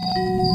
Música